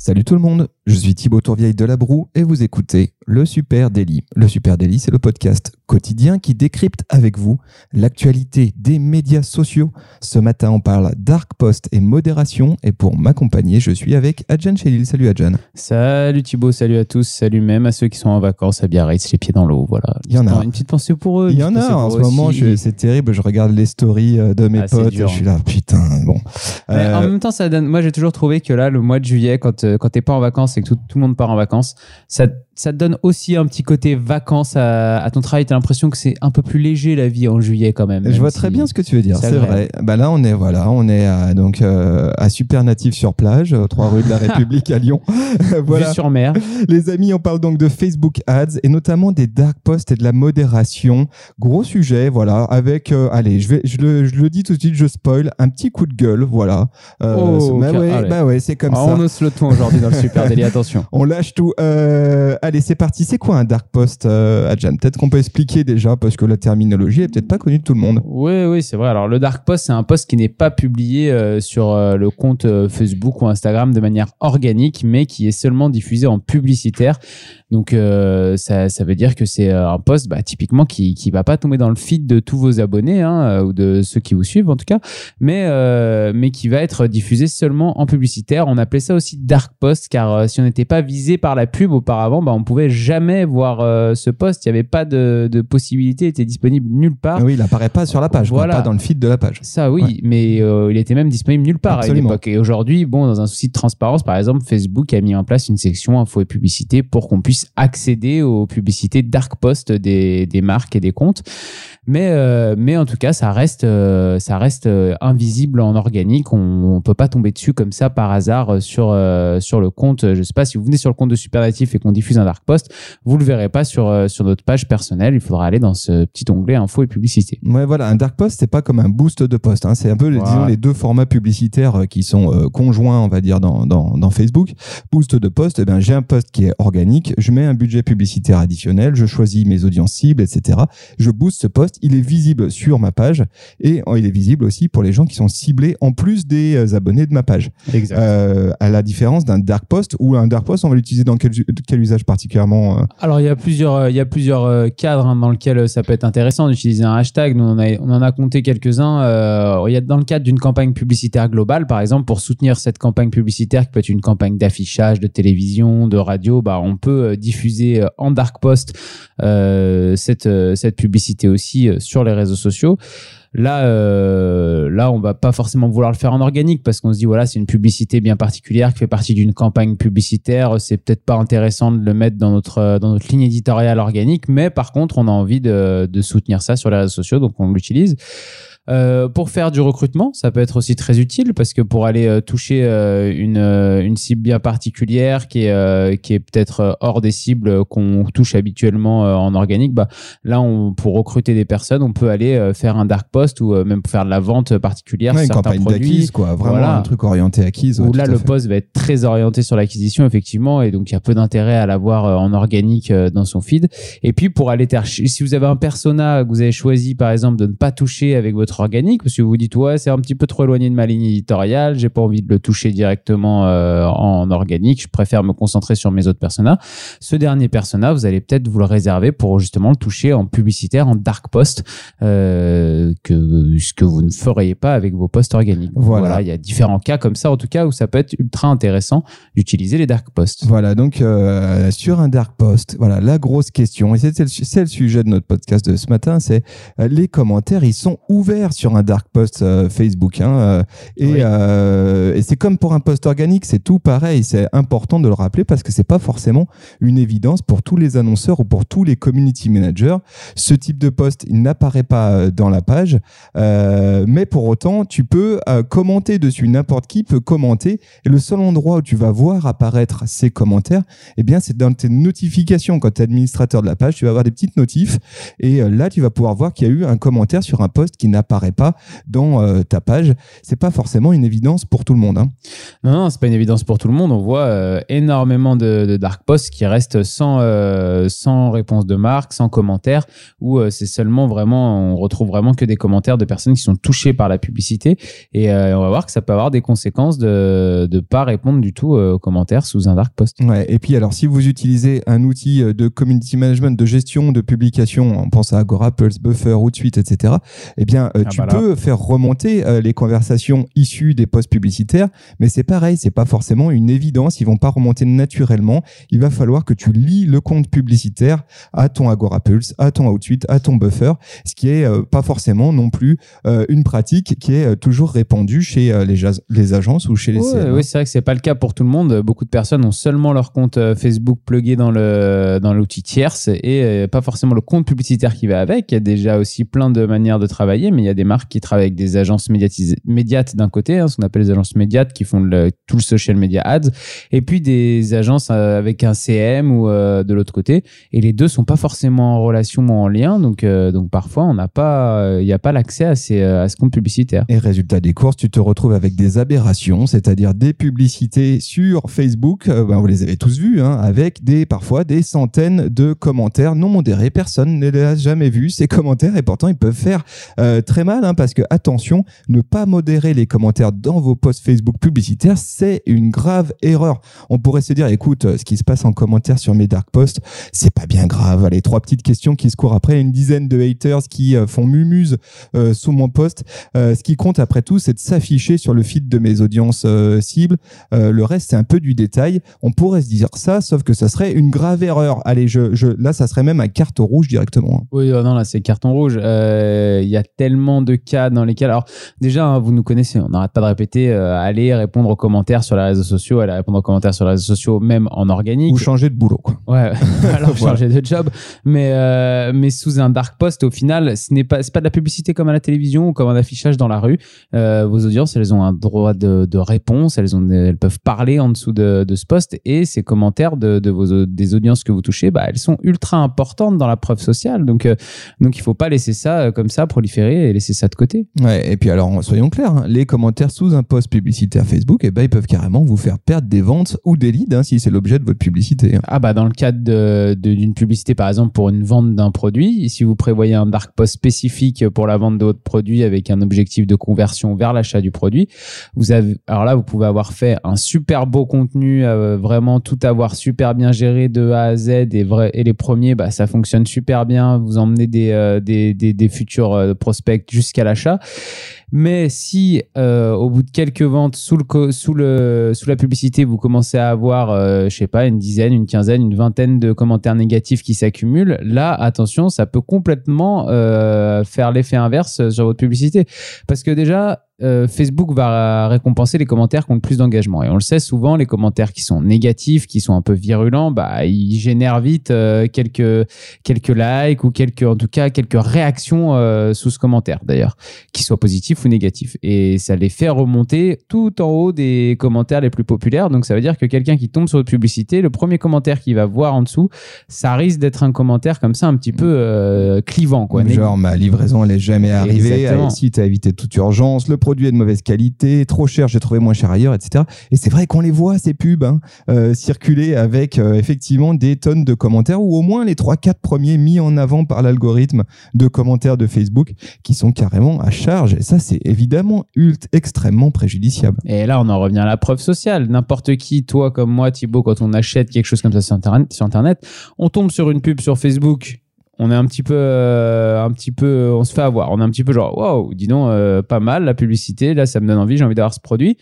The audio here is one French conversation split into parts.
Salut tout le monde, je suis Thibaut Tourvieille de La Broue et vous écoutez Le Super Daily. Le Super Daily, c'est le podcast quotidien qui décrypte avec vous l'actualité des médias sociaux. Ce matin, on parle dark post et modération et pour m'accompagner, je suis avec Adjan Chelil. Salut Adjan. Salut Thibaut, salut à tous, salut même à ceux qui sont en vacances à Biarritz, les pieds dans l'eau. Voilà. Il y en a. Une petite pensée pour eux. Il y en a en ce moment, je- c'est terrible. Je regarde les stories euh, de mes Ah, potes. dur. Je suis là, putain, bon. Mais Euh, en même temps, ça donne. Moi, j'ai toujours trouvé que là, le mois de juillet, quand, euh, quand t'es pas en vacances et que tout, tout le monde part en vacances, ça, ça te donne aussi un petit côté vacances à, à ton travail. T'as l'impression que c'est un peu plus léger la vie en juillet quand même. Je vois si- très bien ce que tu veux dire, c'est vrai. agréable. Bah là, on est voilà, on est à, donc euh, à Super Natif sur plage, euh, 3 rue de la République à Lyon. voilà. Vue sur mer. Les amis, on parle donc de Facebook Ads et notamment des dark posts et de la modération. Gros sujet, voilà, avec, euh, allez, je, vais, je, le, je le dis tout de suite, je spoil, un petit coup de gueule, voilà. Euh, Oh, bah, car- ouais, bah ouais, c'est comme Ah, ça. on ose le ton aujourd'hui dans le super délit. Attention. On lâche tout. Euh, allez, c'est parti. C'est quoi un dark post, euh, Adjan Peut-être qu'on peut expliquer déjà, parce que la terminologie est peut-être pas connue de tout le monde. Oui, oui, c'est vrai. Alors, le dark post, c'est un post qui n'est pas publié euh, sur euh, le compte euh, Facebook ou Instagram de manière organique, mais qui est seulement diffusé en publicitaire. Donc, ça, ça veut dire que c'est un post, bah, typiquement, qui qui va pas tomber dans le feed de tous vos abonnés hein, ou de ceux qui vous suivent en tout cas, mais mais qui va être diffusé seulement en publicitaire. On appelait ça aussi dark post, car si on n'était pas visé par la pub auparavant, bah, on pouvait jamais voir euh, ce post. Il n'y avait pas de, de possibilité, il était disponible nulle part. Oui, il apparaît pas sur la page, Voilà. pas dans le feed de la page. Ça oui, Ouais. mais euh, il était même disponible nulle part Absolument. à une époque. Et aujourd'hui, bon, dans un souci de transparence, par exemple, Facebook a mis en place une section info et publicité pour qu'on puisse accéder aux publicités dark post des, des marques et des comptes. Mais, euh, mais en tout cas, ça reste, euh, ça reste euh, invisible en organique. On, on peut pas tomber dessus comme ça par hasard sur, euh, sur le compte. Je sais pas si vous venez sur le compte de Supernatif et qu'on diffuse un dark post, vous le verrez pas sur, sur notre page personnelle. Il faudra aller dans ce petit onglet info et publicité. Ouais, voilà, un dark post, c'est pas comme un boost de post. Hein. C'est un peu, Voilà. disons, les deux formats publicitaires qui sont conjoints, on va dire, dans, dans, dans Facebook. Boost de post, eh ben, j'ai un post qui est organique, je mets un budget publicitaire additionnel, je choisis mes audiences cibles, etc. Je booste ce post, il est visible sur ma page et euh, il est visible aussi pour les gens qui sont ciblés en plus des euh, abonnés de ma page. Exact. Euh, à la différence d'un dark post ou un dark post, on va l'utiliser dans quel, quel usage particulièrement Alors il y a plusieurs, il y a plusieurs cadres hein, dans lesquels ça peut être intéressant d'utiliser un hashtag. Nous on, en a, on en a compté quelques-uns. Euh, il y a dans le cadre d'une campagne publicitaire globale, par exemple, pour soutenir cette campagne publicitaire qui peut être une campagne d'affichage, de télévision, de radio, bah on peut diffuser en dark post euh, cette cette publicité aussi euh, sur les réseaux sociaux. Là, euh, là, on va pas forcément vouloir le faire en organique parce qu'on se dit voilà, c'est une publicité bien particulière qui fait partie d'une campagne publicitaire. C'est peut-être pas intéressant de le mettre dans notre euh, ligne éditoriale organique, mais par contre, on a envie de soutenir ça sur les réseaux sociaux, donc on l'utilise. Euh, pour faire du recrutement, ça peut être aussi très utile parce que pour aller euh, toucher euh, une, euh, une cible bien particulière qui est, euh, qui est peut-être euh, hors des cibles qu'on touche habituellement euh, en organique, bah, là, on, pour recruter des personnes, on peut aller euh, faire un dark post ou euh, même faire de la vente particulière ouais, sur certains campagne produits. quoi. Vraiment Voilà. un truc orienté acquise. ouais, Où là, le post va être très orienté sur l'acquisition, effectivement, et donc il y a peu d'intérêt à l'avoir euh, en organique euh, dans son feed. Et puis, pour aller si vous avez un persona que vous avez choisi, par exemple, de ne pas toucher avec votre organique, parce que vous dites, ouais, c'est un petit peu trop éloigné de ma ligne éditoriale, j'ai pas envie de le toucher directement euh, en organique, je préfère me concentrer sur mes autres personas. Ce dernier persona, vous allez peut-être vous le réserver pour justement le toucher en publicitaire, en dark post, euh, que ce que vous ne feriez pas avec vos posts organiques. Voilà. il y a différents cas comme ça, en tout cas, où ça peut être ultra intéressant d'utiliser les dark posts. Voilà, donc euh, sur un dark post, voilà la grosse question, et c'est le, le sujet de notre podcast de ce matin, c'est les commentaires, ils sont ouverts sur un dark post euh, Facebook, hein, euh, et, Oui. euh, et c'est comme pour un post organique, c'est tout pareil, c'est important de le rappeler parce que c'est pas forcément une évidence pour tous les annonceurs ou pour tous les community managers. Ce type de post, il n'apparaît pas dans la page, mais pour autant, tu peux commenter dessus, n'importe qui peut commenter, et le seul endroit où tu vas voir apparaître ces commentaires, eh bien, c'est dans tes notifications. Quand tu es administrateur de la page, tu vas avoir des petites notifs. Et là, tu vas pouvoir voir qu'il y a eu un commentaire sur un post qui n'a n'apparaît pas dans euh, ta page. C'est pas forcément une évidence pour tout le monde. hein. Non, non, c'est pas une évidence pour tout le monde. On voit euh, énormément de, de dark posts qui restent sans, euh, sans réponse de marque, sans commentaire, où c'est seulement vraiment, on retrouve vraiment que des commentaires de personnes qui sont touchées par la publicité. Et on va voir que ça peut avoir des conséquences de ne pas répondre du tout aux commentaires sous un dark post. Ouais, et puis alors si vous utilisez un outil de community management, de gestion de publication, on pense à Agora, Pulse, Buffer, Hootsuite, etc. Eh bien, euh, Ah tu bah peux faire remonter euh, les conversations issues des posts publicitaires, mais c'est pareil, c'est pas forcément une évidence, ils vont pas remonter naturellement. Il va falloir que tu lis le compte publicitaire à ton Agora Pulse, à ton Hootsuite, à ton Buffer, ce qui est euh, pas forcément non plus une pratique qui est toujours répandue chez les, agences ou chez les oui, c'est vrai que c'est pas le cas pour tout le monde. Beaucoup de personnes ont seulement leur compte Facebook plugué dans le dans l'outil tierce et pas forcément le compte publicitaire qui va avec. Il y a déjà aussi plein de manières de travailler, mais il y a des marques qui travaillent avec des agences médiatisées, médiates d'un côté, hein, ce qu'on appelle les agences médiates qui font tout le social media ads, et puis des agences euh, avec un CM ou euh, de l'autre côté. Et les deux sont pas forcément en relation ou en lien, donc euh, donc parfois on n'a pas, il n'y a pas l'accès à ces à ce compte publicitaire. Et résultat des courses, tu te retrouves avec des aberrations, c'est-à-dire des publicités sur Facebook, ben, vous les avez tous vues, hein, avec des parfois des centaines de commentaires non modérés. Personne ne les a jamais vus, ces commentaires, et pourtant ils peuvent faire très mal, hein, parce que attention, ne pas modérer les commentaires dans vos posts Facebook publicitaires, c'est une grave erreur. On pourrait se dire, écoute, euh, ce qui se passe en commentaire sur mes dark posts, c'est pas bien grave. Allez, trois petites questions qui se courent après, une dizaine de haters qui euh, font mumuse euh, sous mon post. Ce qui compte après tout, c'est de s'afficher sur le feed de mes audiences cibles. Le reste, c'est un peu du détail. On pourrait se dire ça, sauf que ça serait une grave erreur. Allez, je, je, là, ça serait même un carte rouge directement. hein. Oui, euh, non, là, c'est carton rouge. Il y a tellement de cas dans lesquels. Alors, déjà, hein, vous nous connaissez, on n'arrête pas de répéter euh, allez répondre aux commentaires sur les réseaux sociaux, allez répondre aux commentaires sur les réseaux sociaux, même en organique. Ou changer de boulot. Quoi. Ouais, alors Voilà. changer de job. Mais, euh, mais sous un dark post, au final, ce n'est pas, pas de la publicité comme à la télévision ou comme un affichage dans la rue. Euh, vos audiences, elles ont un droit de, de réponse, elles, ont, elles peuvent parler en dessous de, de ce post et ces commentaires de, de vos, des audiences que vous touchez, bah, elles sont ultra importantes dans la preuve sociale. Donc, euh, donc il faut pas laisser ça comme ça proliférer et laisser ça de côté. Ouais, et puis alors, soyons clairs, hein, les commentaires sous un post publicitaire Facebook, eh ben, ils peuvent carrément vous faire perdre des ventes ou des leads hein, si c'est l'objet de votre publicité. hein. Ah bah dans le cadre d'une publicité par exemple pour une vente d'un produit, si vous prévoyez un dark post spécifique pour la vente de votre produit avec un objectif de conversion vers l'achat du produit, vous avez alors là vous pouvez avoir fait un super beau contenu, euh, vraiment tout avoir super bien géré de A à Z et vrai et les premiers bah ça fonctionne super bien, vous emmenez des euh, des, des, des futurs euh, prospects jusqu'à l'achat. Mais si euh, au bout de quelques ventes sous le sous la publicité vous commencez à avoir euh, je sais pas une dizaine, une quinzaine, une vingtaine de commentaires négatifs qui s'accumulent, là attention ça peut complètement euh, faire l'effet inverse sur votre publicité parce que déjà euh, Facebook va récompenser les commentaires qui ont le plus d'engagement. Et on le sait souvent, les commentaires qui sont négatifs, qui sont un peu virulents, bah, ils génèrent vite euh, quelques, quelques likes ou quelques, en tout cas, quelques réactions euh, sous ce commentaire, d'ailleurs, qu'ils soient positifs ou négatifs. Et ça les fait remonter tout en haut des commentaires les plus populaires. Donc, ça veut dire que quelqu'un qui tombe sur votre publicité, le premier commentaire qu'il va voir en dessous, ça risque d'être un commentaire comme ça, un petit peu euh, clivant, quoi. Genre, ma livraison, elle est jamais arrivée. Exactement. Allez, Si tu as évité toute urgence, le produit est de mauvaise qualité, trop cher, j'ai trouvé moins cher ailleurs, etc. Et c'est vrai qu'on les voit, ces pubs, hein, euh, circuler avec euh, effectivement des tonnes de commentaires, ou au moins les 3-4 premiers mis en avant par l'algorithme de commentaires de Facebook qui sont carrément à charge. Et ça, c'est évidemment extrêmement préjudiciable. Et là, on en revient à la preuve sociale. N'importe qui, toi comme moi, Thibaut, quand on achète quelque chose comme ça sur Internet on tombe sur une pub sur Facebook. On est un petit peu, euh, un petit peu, on se fait avoir. On est un petit peu genre, waouh, dis donc, euh, pas mal la publicité. Là, ça me donne envie. J'ai envie d'avoir ce produit.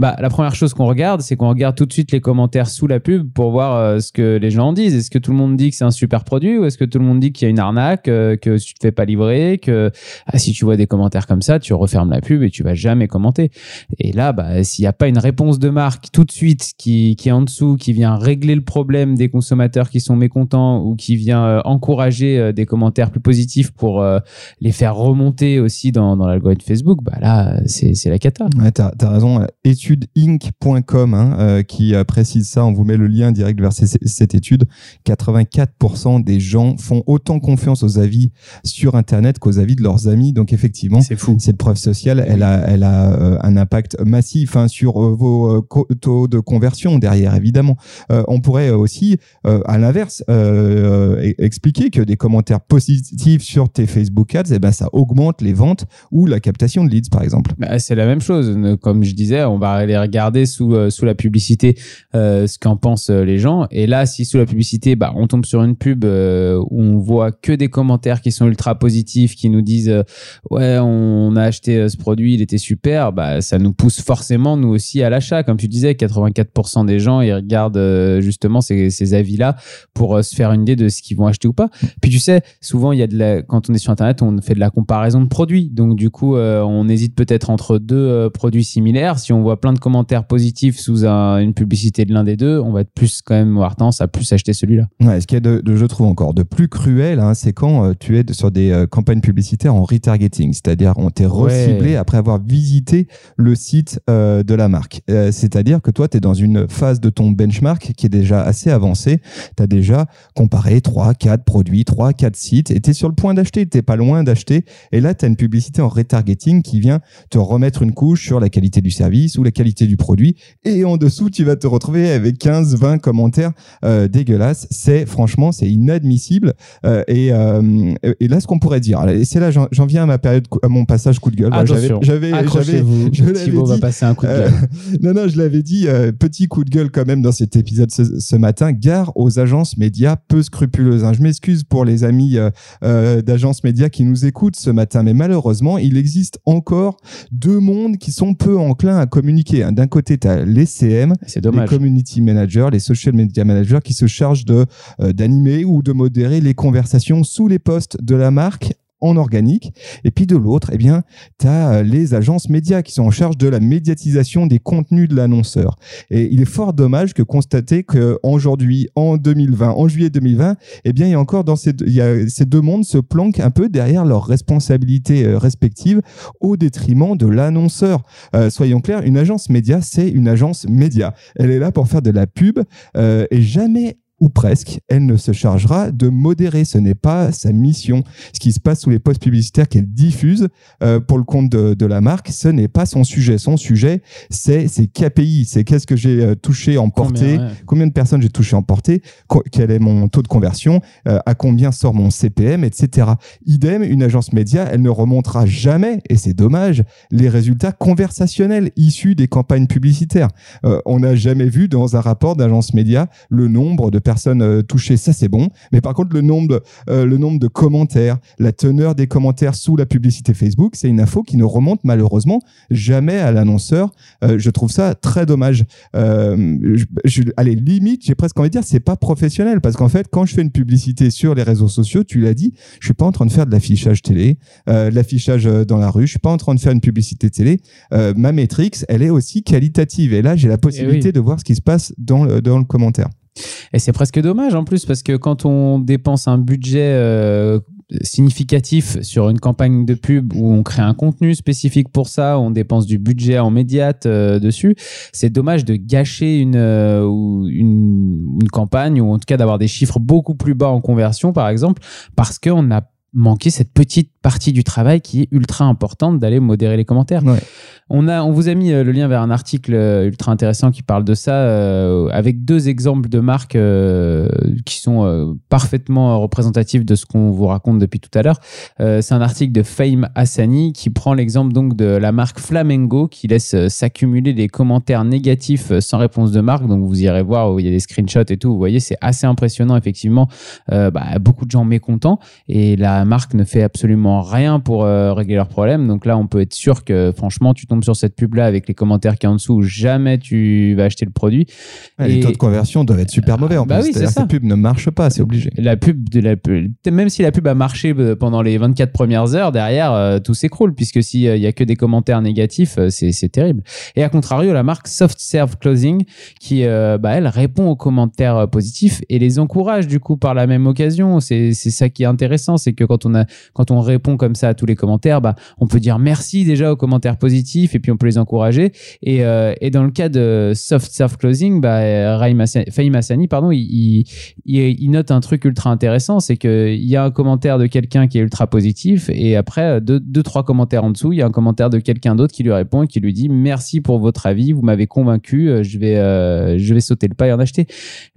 Bah, la première chose qu'on regarde, c'est qu'on regarde tout de suite les commentaires sous la pub pour voir euh, ce que les gens en disent. Est-ce que tout le monde dit que c'est un super produit ou est-ce que tout le monde dit qu'il y a une arnaque, que tu te fais pas livrer, que ah, si tu vois des commentaires comme ça, tu refermes la pub et tu vas jamais commenter. Et là, bah, s'il n'y a pas une réponse de marque tout de suite qui, qui est en dessous, qui vient régler le problème des consommateurs qui sont mécontents ou qui vient encourager euh, des commentaires plus positifs pour euh, les faire remonter aussi dans, dans l'algorithme Facebook, bah là, c'est la cata. Ouais, t'as as raison. Étudeinc.com hein, euh, qui euh, précise ça. On vous met le lien direct vers cette étude. 84% des gens font autant confiance aux avis sur Internet qu'aux avis de leurs amis. Donc effectivement, C'est fou. cette preuve sociale, elle a, elle a euh, un impact massif hein, sur euh, vos euh, taux de conversion derrière, évidemment. Euh, on pourrait euh, aussi, euh, à l'inverse, euh, e- expliquer que des commentaires positifs sur tes Facebook Ads, eh ben, ça augmente les ventes ou la captation de leads, par exemple. Bah, c'est la même chose. Comme je disais, on va aller regarder sous, euh, sous la publicité euh, ce qu'en pensent euh, les gens. Et là, si sous la publicité, bah, on tombe sur une pub où on voit que des commentaires qui sont ultra positifs, qui nous disent ouais, on a acheté ce produit, il était super, bah, ça nous pousse forcément nous aussi à l'achat. Comme tu disais, 84% des gens ils regardent justement ces, avis-là pour se faire une idée de ce qu'ils vont acheter ou pas. Puis tu sais, souvent il y a de la, quand on est sur internet, on fait de la comparaison de produits. Donc du coup, euh, on hésite peut-être entre deux euh, produits similaires. Si on voit plein de commentaires positifs sous un- une publicité de l'un des deux, on va être plus quand même avoir tendance à plus acheter celui-là. Ouais, ce qu'il y a de, de- je trouve encore de plus cruel, hein, c'est quand euh, tu es sur des campagnes publicitaires en retargeting, c'est-à-dire on t'est reciblé après avoir visité le site de la marque. C'est-à-dire que toi, tu es dans une phase de ton benchmark qui est déjà assez avancée. Tu as déjà comparé 3, 4 produits, 3, 4 sites et tu es sur le point d'acheter, tu pas loin d'acheter. Et là, tu as une publicité en retargeting qui vient te remettre une couche sur la qualité du service ou la qualité du produit. Et en dessous, tu vas te retrouver avec 15, 20 commentaires euh, dégueulasses. C'est franchement, c'est inadmissible. Euh, et, euh, et là, ce qu'on pourrait dire, et c'est là, j'en viens à ma période, à mon passage coup de gueule. J'avais- Thibaut va dit, passer un coup de gueule. non, non, je l'avais dit, petit coup de gueule quand même dans cet épisode ce, ce matin. Gare aux agences médias peu scrupuleuses. hein. Je m'excuse pour les amis euh, euh, d'agences médias qui nous écoutent ce matin, mais malheureusement, il existe encore deux mondes qui sont peu enclins à communiquer. D'un côté, tu as les CM, C'est les community managers, les social media managers qui se chargent de euh, d'animer ou de modérer les conversations sous les posts de la marque en organique. Et puis de l'autre, eh bien, tu as les agences médias qui sont en charge de la médiatisation des contenus de l'annonceur. Et il est fort dommage que constater qu'aujourd'hui, en 2020, en juillet 2020, eh bien, il y a encore dans ces deux, mondes se planquent un peu derrière leurs responsabilités euh, respectives au détriment de l'annonceur. Euh, soyons clairs, une agence média, c'est une agence média. Elle est là pour faire de la pub euh, et jamais ou presque, elle ne se chargera de modérer. Ce n'est pas sa mission. Ce qui se passe sous les postes publicitaires qu'elle diffuse euh, pour le compte de, de la marque, ce n'est pas son sujet. Son sujet, c'est ses KPI. C'est qu'est-ce que j'ai euh, touché en portée, Combien, ouais. combien de personnes j'ai touché en portée, quel est mon taux de conversion, euh, à combien sort mon CPM, etc. Idem, une agence média, elle ne remontera jamais, et c'est dommage, les résultats conversationnels issus des campagnes publicitaires. On n'a jamais vu dans un rapport d'agence média le nombre de personnes euh, touchées, ça c'est bon, mais par contre le nombre, de, euh, le nombre de commentaires, la teneur des commentaires sous la publicité Facebook, c'est une info qui ne remonte malheureusement jamais à l'annonceur. Euh, je trouve ça très dommage. Je, je- allez, limite, j'ai presque envie de dire, c'est pas professionnel parce qu'en fait, quand je fais une publicité sur les réseaux sociaux, tu l'as dit, je suis pas en train de faire de l'affichage télé, euh, de l'affichage dans la rue, je suis pas en train de faire une publicité télé. Euh, ma métrix, elle est aussi qualitative et là, j'ai la possibilité de voir ce qui se passe dans le, dans le commentaire. Et c'est presque dommage en plus parce que quand on dépense un budget euh, significatif sur une campagne de pub où on crée un contenu spécifique pour ça, on dépense du budget en médiat euh, dessus, c'est dommage de gâcher une, euh, une, une campagne ou en tout cas d'avoir des chiffres beaucoup plus bas en conversion par exemple parce qu'on a manqué cette petite partie du travail qui est ultra importante d'aller modérer les commentaires. On, a, on vous a mis euh, le lien vers un article euh, ultra intéressant qui parle de ça, euh, avec deux exemples de marques qui sont parfaitement représentatifs de ce qu'on vous raconte depuis tout à l'heure. C'est un article de Fame Hassani qui prend l'exemple donc de la marque Flamengo qui laisse s'accumuler les commentaires négatifs sans réponse de marque. Donc vous irez voir où il y a des screenshots et tout. Vous voyez, c'est assez impressionnant effectivement. Bah, beaucoup de gens mécontents et la marque ne fait absolument rien pour régler leurs problèmes. Donc là, on peut être sûr que franchement, tu tombes tombes sur cette pub là avec les commentaires qui en dessous, jamais tu vas acheter le produit. Ouais, Les taux de conversion doivent être super mauvais en Bah plus. oui, c'est C'est-à-dire pubs ne marchent pas, c'est obligé. La pub de la pub- même si la pub a marché euh, pendant les 24 premières heures, derrière euh, tout s'écroule puisque s'il y a que des commentaires négatifs, euh, c'est c'est terrible. Et à contrario, la marque Soft Serve Closing qui euh, bah, elle répond aux commentaires euh, positifs et les encourage du coup par la même occasion. C'est c'est ça qui est intéressant, c'est que quand on a quand on répond comme ça à tous les commentaires, bah on peut dire merci déjà aux commentaires positifs et puis on peut les encourager. Et, euh, dans le cas de Soft Serve Closing, bah, Fahim pardon, il, note un truc ultra intéressant, c'est qu'il y a un commentaire de quelqu'un qui est ultra positif et après euh, deux, trois commentaires en dessous, il y a un commentaire de quelqu'un d'autre qui lui répond et qui lui dit merci pour votre avis, vous m'avez convaincu, euh, je vais je vais sauter le pas et en acheter.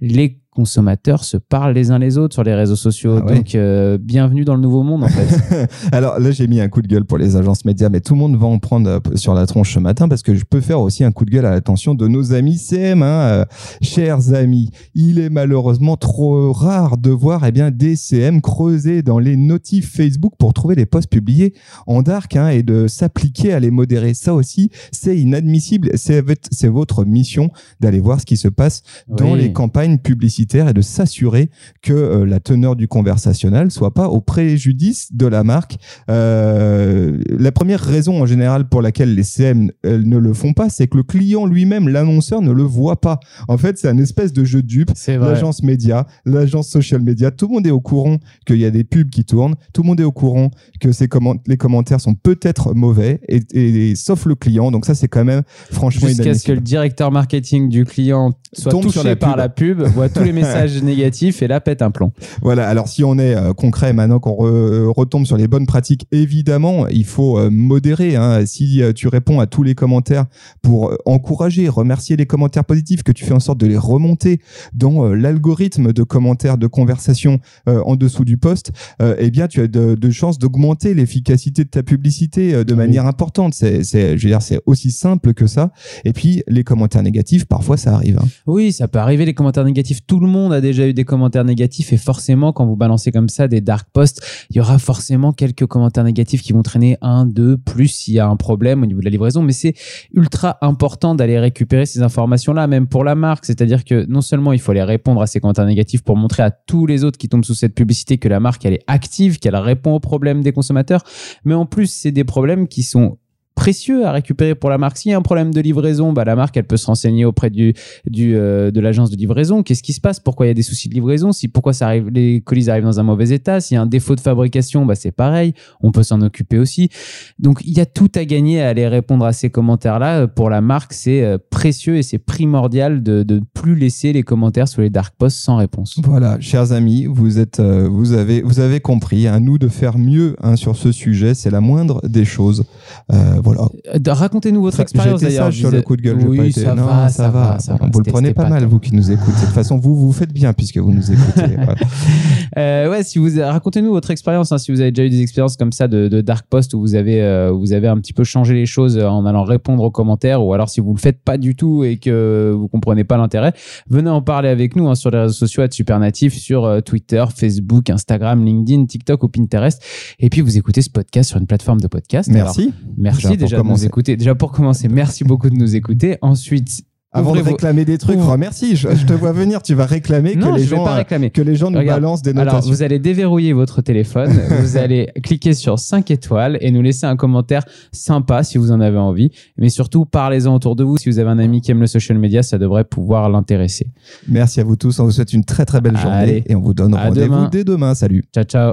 Les consommateurs se parlent les uns les autres sur les réseaux sociaux, Ah ouais. donc euh, bienvenue dans le nouveau monde en fait. Alors là, j'ai mis un coup de gueule pour les agences médias, mais tout le monde va en prendre euh, sur la tronche ce matin parce que je peux faire aussi un coup de gueule à l'attention de nos amis CM. Hein, euh, chers amis, il est malheureusement trop rare de voir eh bien, des CM creuser dans les notifs Facebook pour trouver les posts publiés en dark hein, et de s'appliquer à les modérer. Ça aussi, c'est inadmissible. C'est votre- c'est votre mission d'aller voir ce qui se passe dans Oui. les campagnes publicitaires et de s'assurer que euh, la teneur du conversationnel soit pas au préjudice de la marque. Euh, la première raison en général pour laquelle les CM elles ne le font pas, c'est que le client lui-même, l'annonceur, ne le voit pas. En fait, c'est un espèce de jeu de dupe. C'est vrai. L'agence média, l'agence social média, tout le monde est au courant qu'il y a des pubs qui tournent, tout le monde est au courant que ces comment- les commentaires sont peut-être mauvais, et, et- sauf le client. Donc ça, c'est quand même franchement Jusqu'à ce que le directeur marketing du client soit Tombe touché sur la par la pub, voit tous les messages négatifs et là pète un plomb. Voilà, alors si on est euh, concret maintenant qu'on re- retombe sur les bonnes pratiques, évidemment, il faut euh, modérer. hein. Si euh, tu réponds à tous les commentaires pour euh, encourager, remercier les commentaires positifs, que tu fais en sorte de les remonter dans euh, l'algorithme de commentaires, de conversation euh, en dessous du post, euh, eh bien, tu as de, de chances d'augmenter l'efficacité de ta publicité euh, de Oui. manière importante. C'est, c'est, je veux dire, c'est aussi simple que ça. Et puis, les commentaires négatifs, parfois, ça arrive. hein. Oui, ça peut arriver les commentaires négatifs. Tout le monde a déjà eu des commentaires négatifs et forcément, quand vous balancez comme ça des dark posts, il y aura forcément quelques commentaires négatifs qui vont traîner un, deux, plus s'il y a un problème au niveau de la livraison. Mais c'est ultra important d'aller récupérer ces informations-là, même pour la marque. C'est-à-dire que non seulement il faut aller répondre à ces commentaires négatifs pour montrer à tous les autres qui tombent sous cette publicité que la marque elle est active, qu'elle répond aux problèmes des consommateurs, mais en plus c'est des problèmes qui sont précieux à récupérer pour la marque. S'il y a un problème de livraison, bah, la marque, elle peut se renseigner auprès du, du, euh, de l'agence de livraison. Qu'est-ce qui se passe? Pourquoi il y a des soucis de livraison? Si pourquoi ça arrive, les colis arrivent dans un mauvais état? S'il y a un défaut de fabrication, bah, c'est pareil. On peut s'en occuper aussi. Donc, il y a tout à gagner à aller répondre à ces commentaires-là. Euh, Pour la marque, c'est euh, précieux et c'est primordial de ne plus laisser les commentaires sur les dark posts sans réponse. Voilà, chers amis, vous êtes, vous avez, vous avez compris. À nous de faire mieux hein, sur ce sujet. C'est la moindre des choses. Voilà. Euh, Racontez-nous votre expérience d'ailleurs. sur le coup de gueule. Oui, été- ça, non, va, ça, va, ça va. Vous le prenez pas mal, vous qui nous écoutez. De toute façon, vous, vous faites bien puisque vous nous écoutez. Voilà. Euh, ouais, si vous racontez-nous votre expérience, hein, si vous avez déjà eu des expériences comme ça de, de dark post où vous avez euh, vous avez un petit peu changé les choses en allant répondre aux commentaires, ou alors si vous le faites pas du tout et que vous comprenez pas l'intérêt, venez en parler avec nous hein, sur les réseaux sociaux à Supernatif, sur euh, Twitter, Facebook, Instagram, LinkedIn, TikTok ou Pinterest. Et puis vous écoutez ce podcast sur une plateforme de podcast. Alors, Merci. Déjà, déjà de nous écouter. Déjà pour commencer, merci beaucoup de nous écouter. Ensuite, Avant de vos- réclamer des trucs, Ouvrez- remercie. Je, je te vois venir. Tu vas réclamer non, que les gens, euh, réclamer. que les gens nous Regarde, balancent des Alors, notations. vous allez déverrouiller votre téléphone, vous allez cliquer sur 5 étoiles et nous laisser un commentaire sympa si vous en avez envie. Mais surtout, parlez-en autour de vous. Si vous avez un ami qui aime le social media, ça devrait pouvoir l'intéresser. Merci à vous tous. On vous souhaite une très très belle journée Allez. et on vous donne rendez-vous dès demain. Salut. Ciao, ciao.